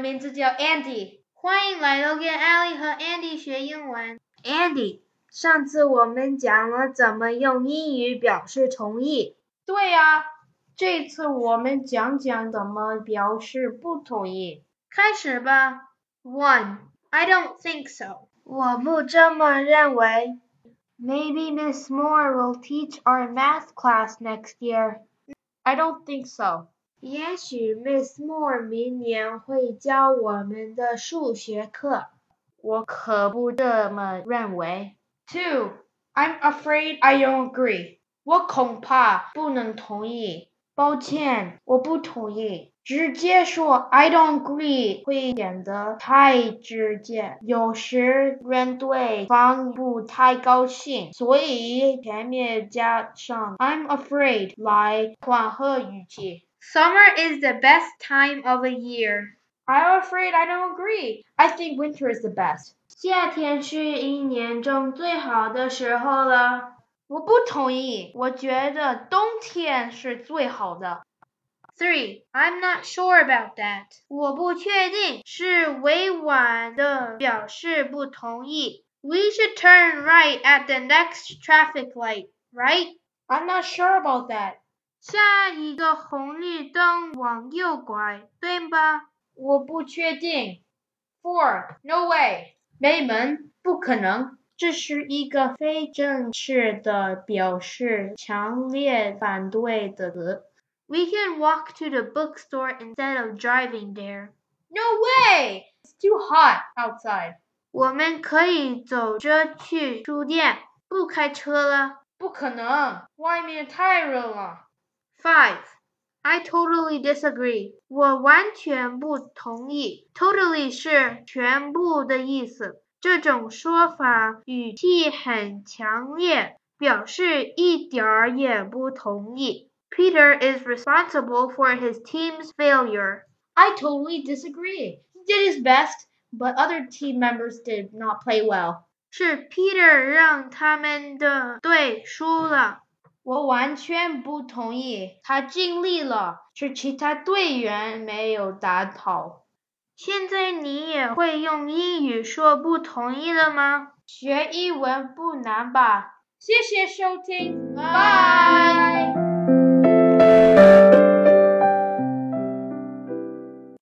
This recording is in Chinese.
名字叫 Andy，欢迎来到跟 Ellie 和 Andy 学英文。Andy，上次我们讲了怎么用英语表示同意。对呀、这次我们讲讲怎么表示不同意。开始吧。One, I don't think so. 我不这么认为。Maybe Miss Moore will teach our math class next year. I don't think so. 也许 Miss Moore 明年会教我们的数学课。我可不这么认为。Two, I'm afraid I don't agree. 我恐怕不能同意。抱歉，我不同意。直接说 I don't agree 会显得太直接，有时人对方不太高兴，所以前面加上 I'm afraid 来缓和语气。Summer is the best time of the year. I'm afraid I don't agree. I think winter is the best. 夏天是一年中最好的时候了。我不同意，我觉得冬天是最好的。 Three, I'm not sure about that. 我不确定，是委婉的表示不同意。We should turn right at the next traffic light, right? I'm not sure about that. 下一个红绿灯往右拐，对吧？我不确定。Four, no way. 没门，不可能。这是一个非正式的表示强烈反对的词。We can walk to the bookstore instead of driving there. No way! It's too hot outside. 我们可以走着去书店，不开车了。不可能，外面太热了。Five. I totally disagree. 我完全不同意。Totally 是全部的意思。这种说法语气很强烈，表示一点儿也不同意。Peter is responsible for his team's failure. I totally disagree. He did his best, but other team members did not play well. 是 Peter 让他们的队输了。 我完全不同意，他尽力了，是其他队员没有打好。现在你也会用英语说不同意了吗？学英文不难吧？谢谢收听，拜。